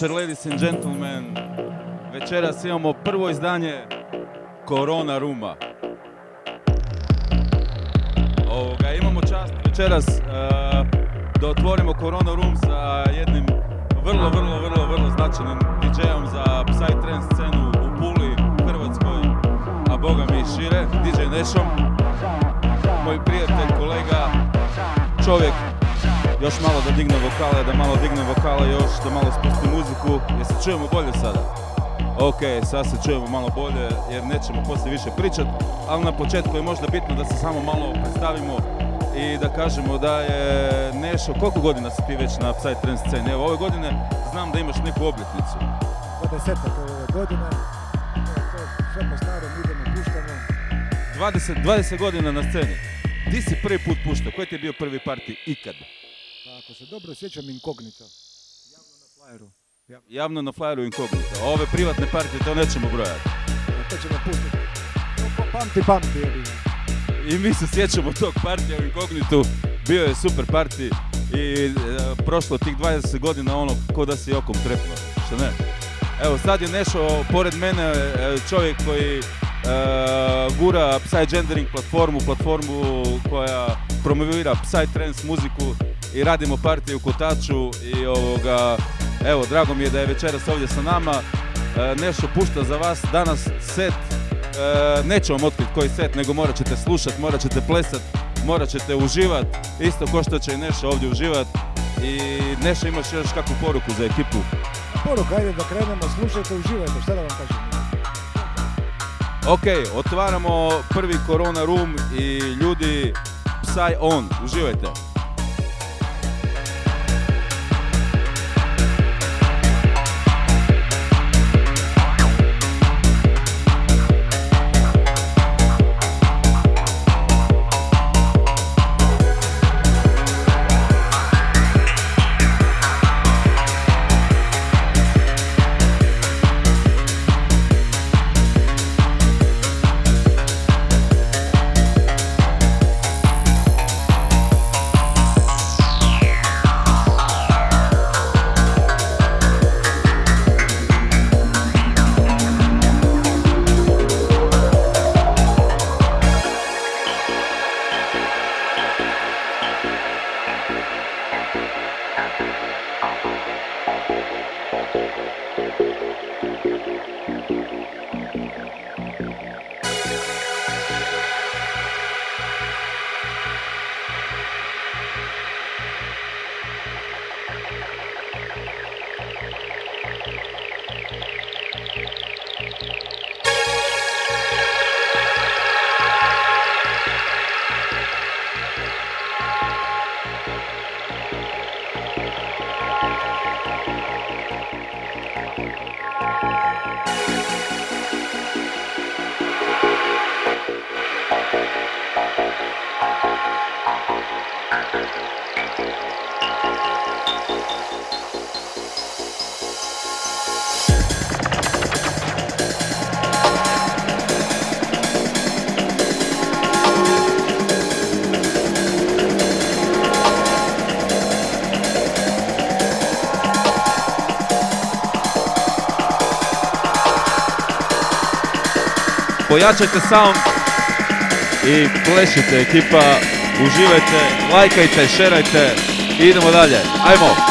večer, ladies and gentlemen. Večeras imamo prvo izdanje Korona Ruma. Ovoga, imamo čast večeras eh, da otvorimo Korona Room sa jednim vrlo, vrlo, vrlo, vrlo značajnim DJ-om za Psytrance scenu u Puli, Hrvatskoj, a boga mi šire, DJ Nešom. Moj prijatelj, kolega, čovjek, još malo da digne vokale, da malo digne vokale još, da malo spusti muziku. Jer se čujemo bolje sada? Ok, sad se čujemo malo bolje jer nećemo poslije više pričat, ali na početku je možda bitno da se samo malo predstavimo i da kažemo da je Nešo, koliko godina si ti već na Psytrance sceni? Evo, ove godine znam da imaš neku obljetnicu. 20 ove godine. Sve po starom idemo, puštamo. 20, 20 godina na sceni. Di si prvi put puštao? Koji ti je bio prvi parti ikad? Ako se dobro sjećam, inkognito. Javno na flyeru. Javno na flyeru inkognito. A Ove privatne partije to nećemo brojati. A to ćemo pustiti. Pa- Pamti, pamti. I mi se sjećamo tog partija u Inkognitu, bio je super parti i e, prošlo tih 20 godina ono ko da si okom trepno, što ne? Evo sad je Nešo pored mene e, čovjek koji e, gura Psygendering platformu, platformu koja promovira Psytrance muziku i radimo partije u Kotaču i ovoga, evo drago mi je da je večeras ovdje sa nama. E, Nešo pušta za vas danas set E, neću vam otkriti koji set, nego morat ćete slušat, morat ćete plesat, morat ćete uživat, isto ko što će i Neša ovdje uživat. I Neša imaš još kakvu poruku za ekipu? Poruka, ajde da krenemo, slušajte, uživajte, šta da vam kažem. Ok, otvaramo prvi Corona Room i ljudi Psy on, uživajte. Pojačajte sound i plešite ekipa, uživajte, lajkajte, šerajte i idemo dalje. Ajmo!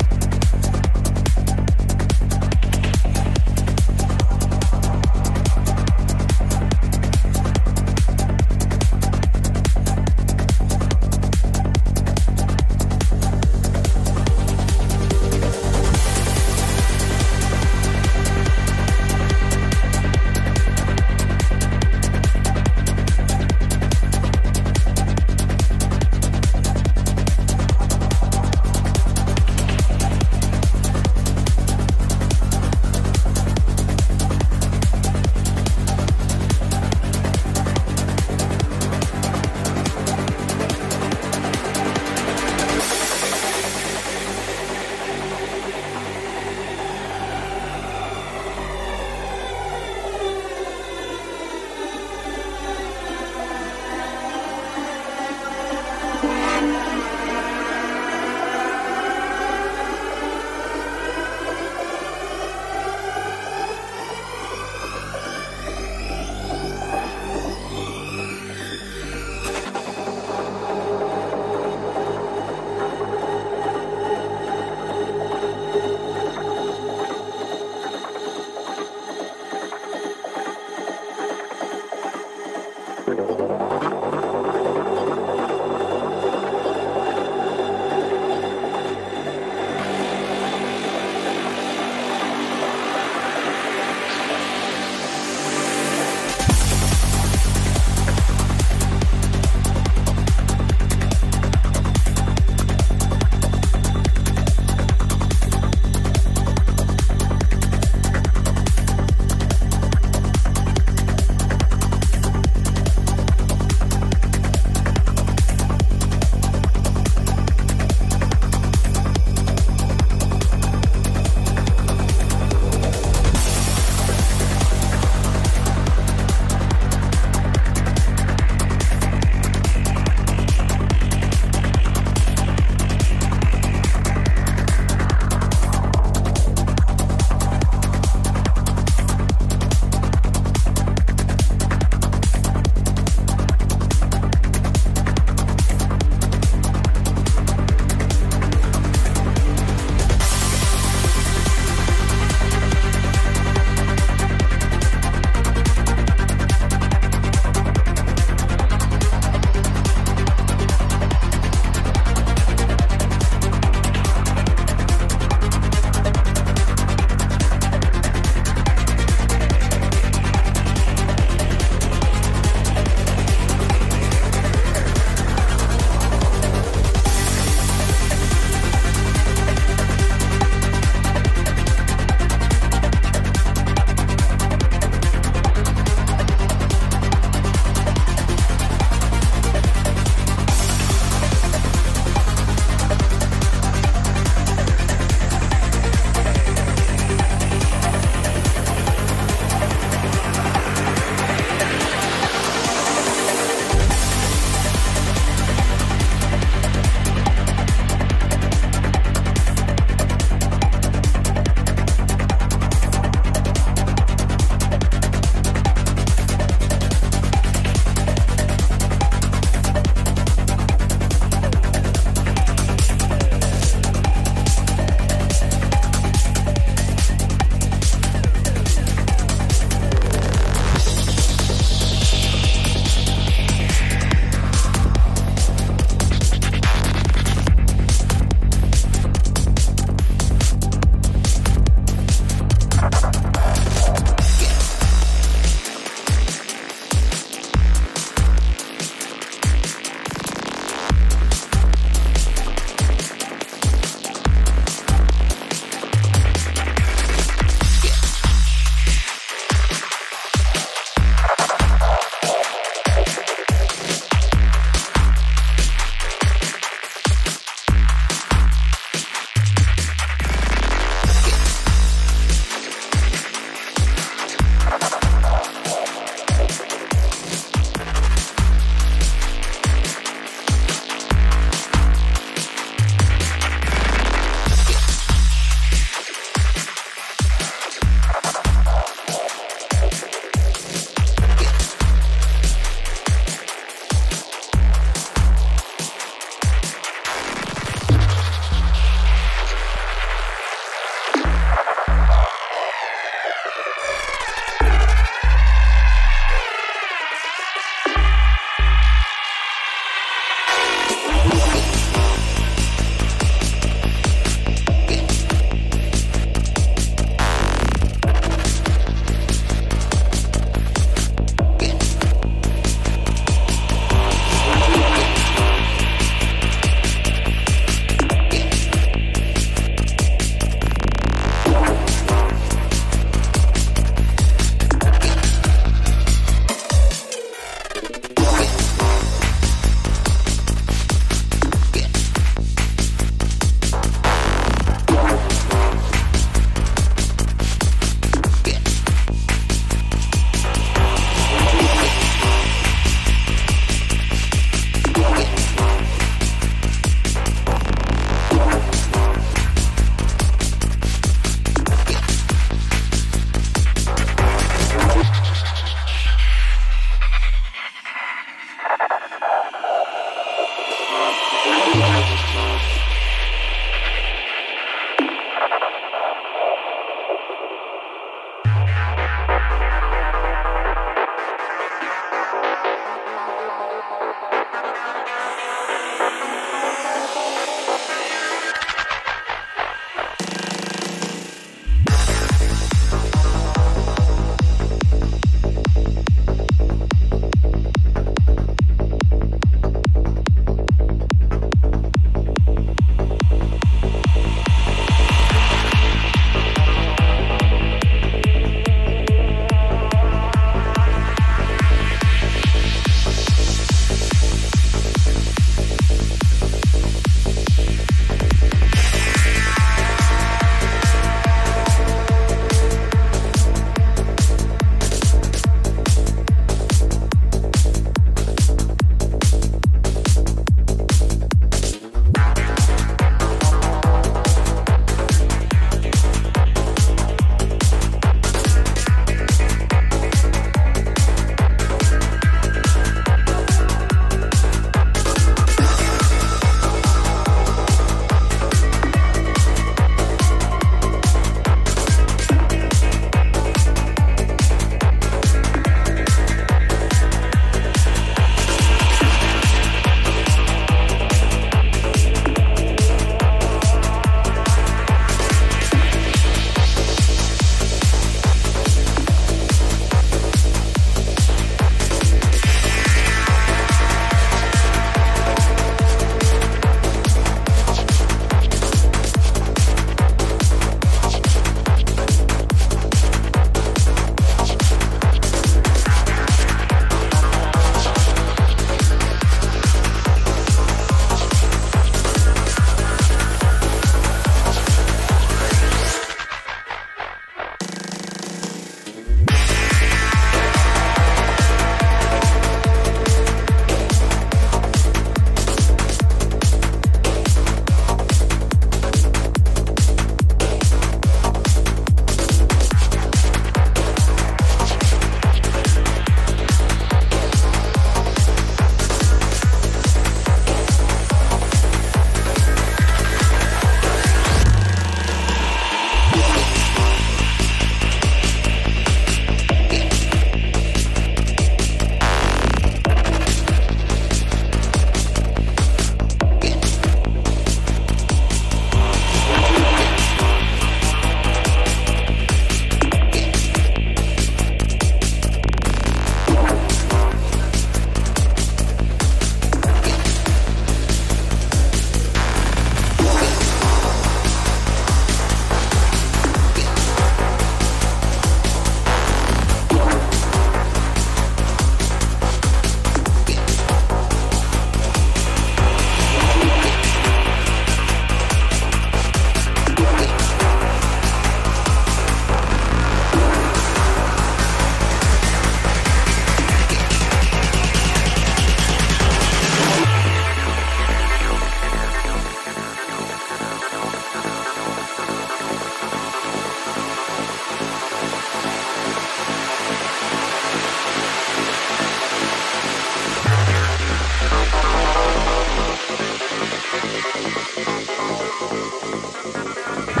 あ!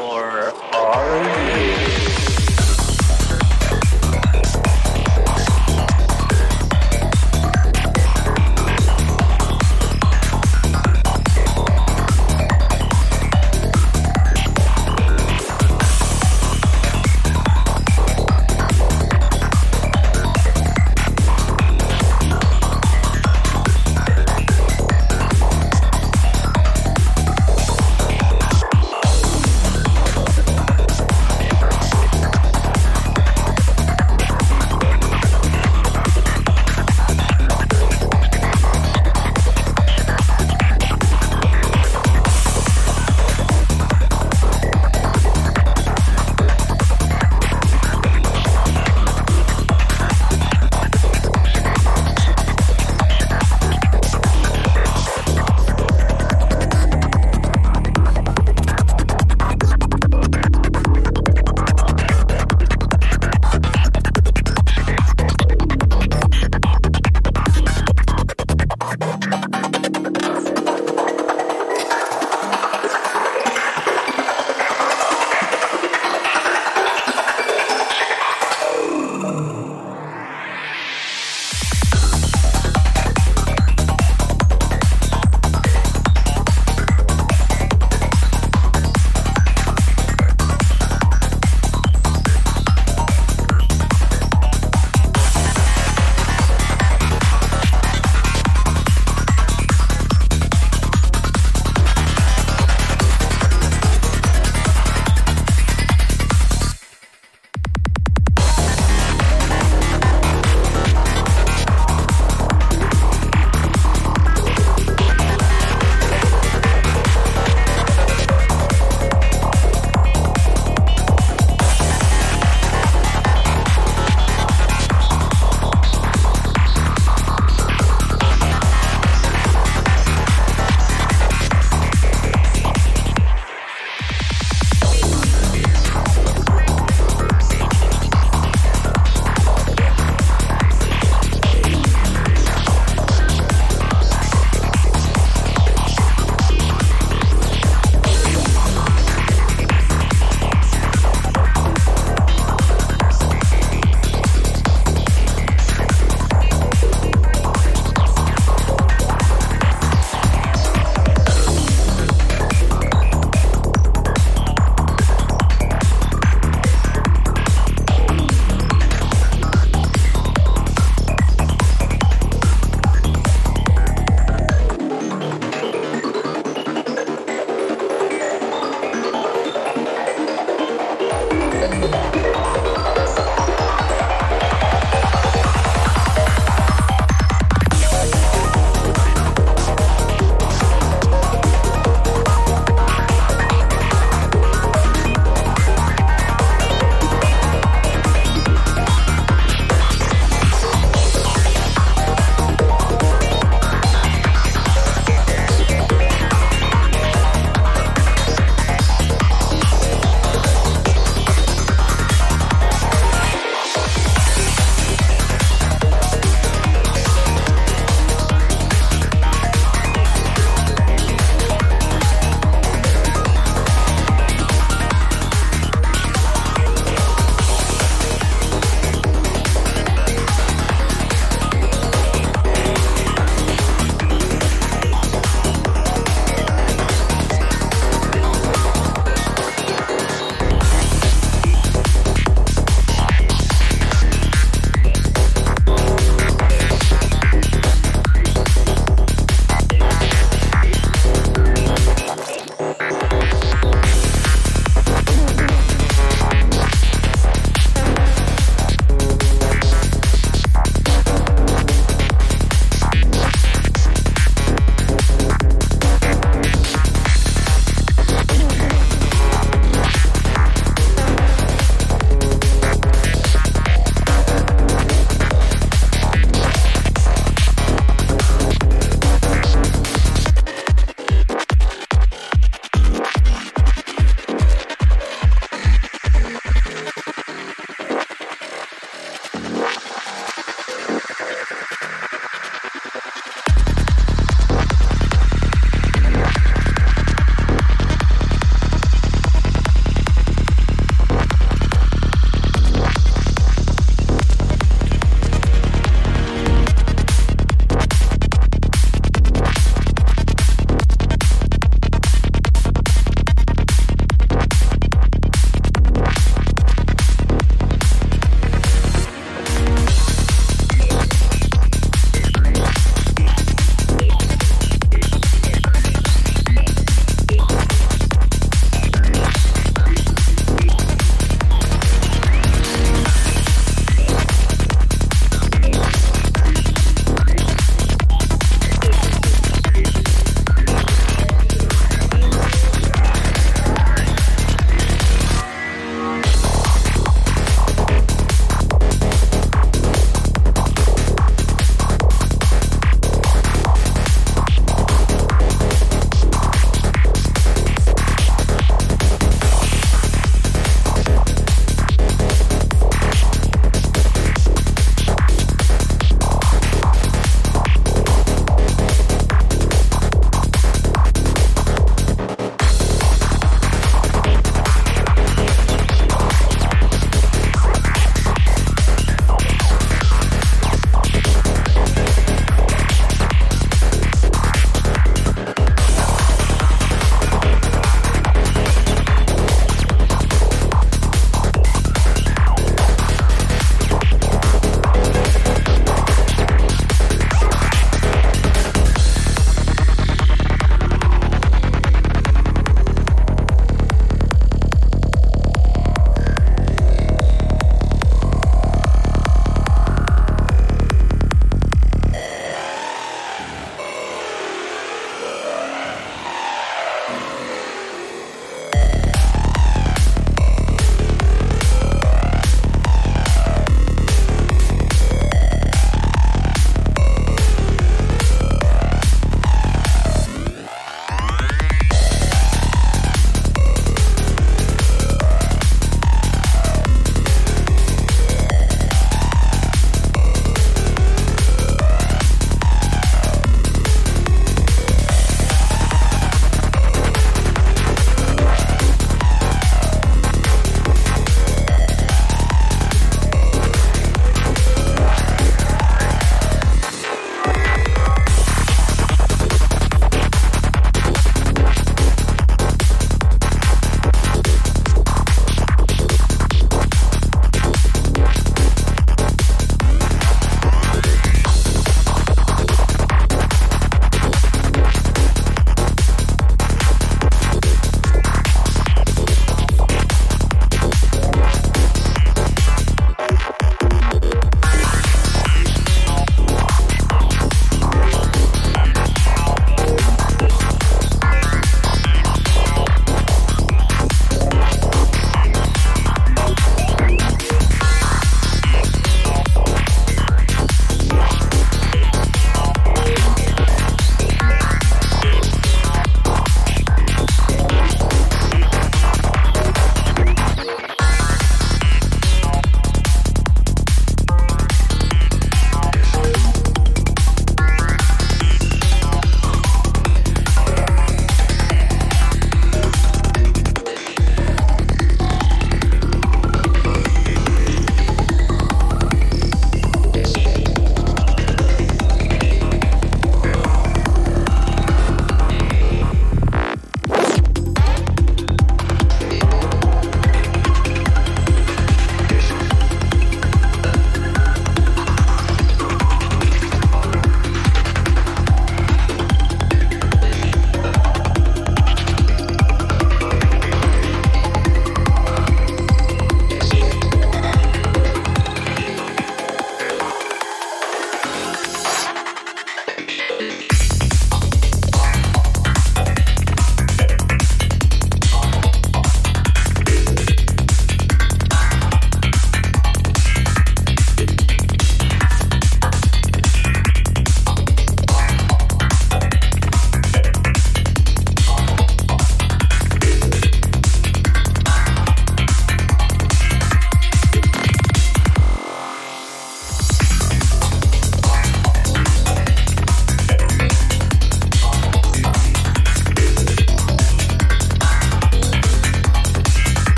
or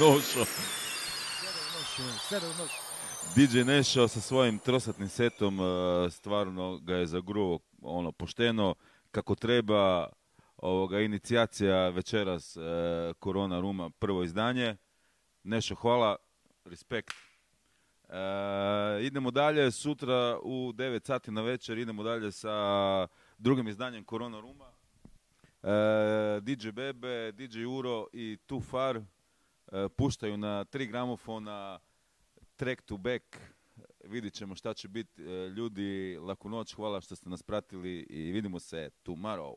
Nošo. DJ Nešo sa svojim trosatnim setom e, stvarno ga je zagruo ono pošteno kako treba ovoga inicijacija večeras e, Korona Ruma prvo izdanje. Nešo hvala, respekt. E, idemo dalje, sutra u 9 sati na večer idemo dalje sa drugim izdanjem Korona Ruma. E, DJ Bebe, DJ Uro i Too Far e, puštaju na tri gramofona track to back. Vidit ćemo šta će biti. E, ljudi, laku noć, hvala što ste nas pratili i vidimo se tomorrow.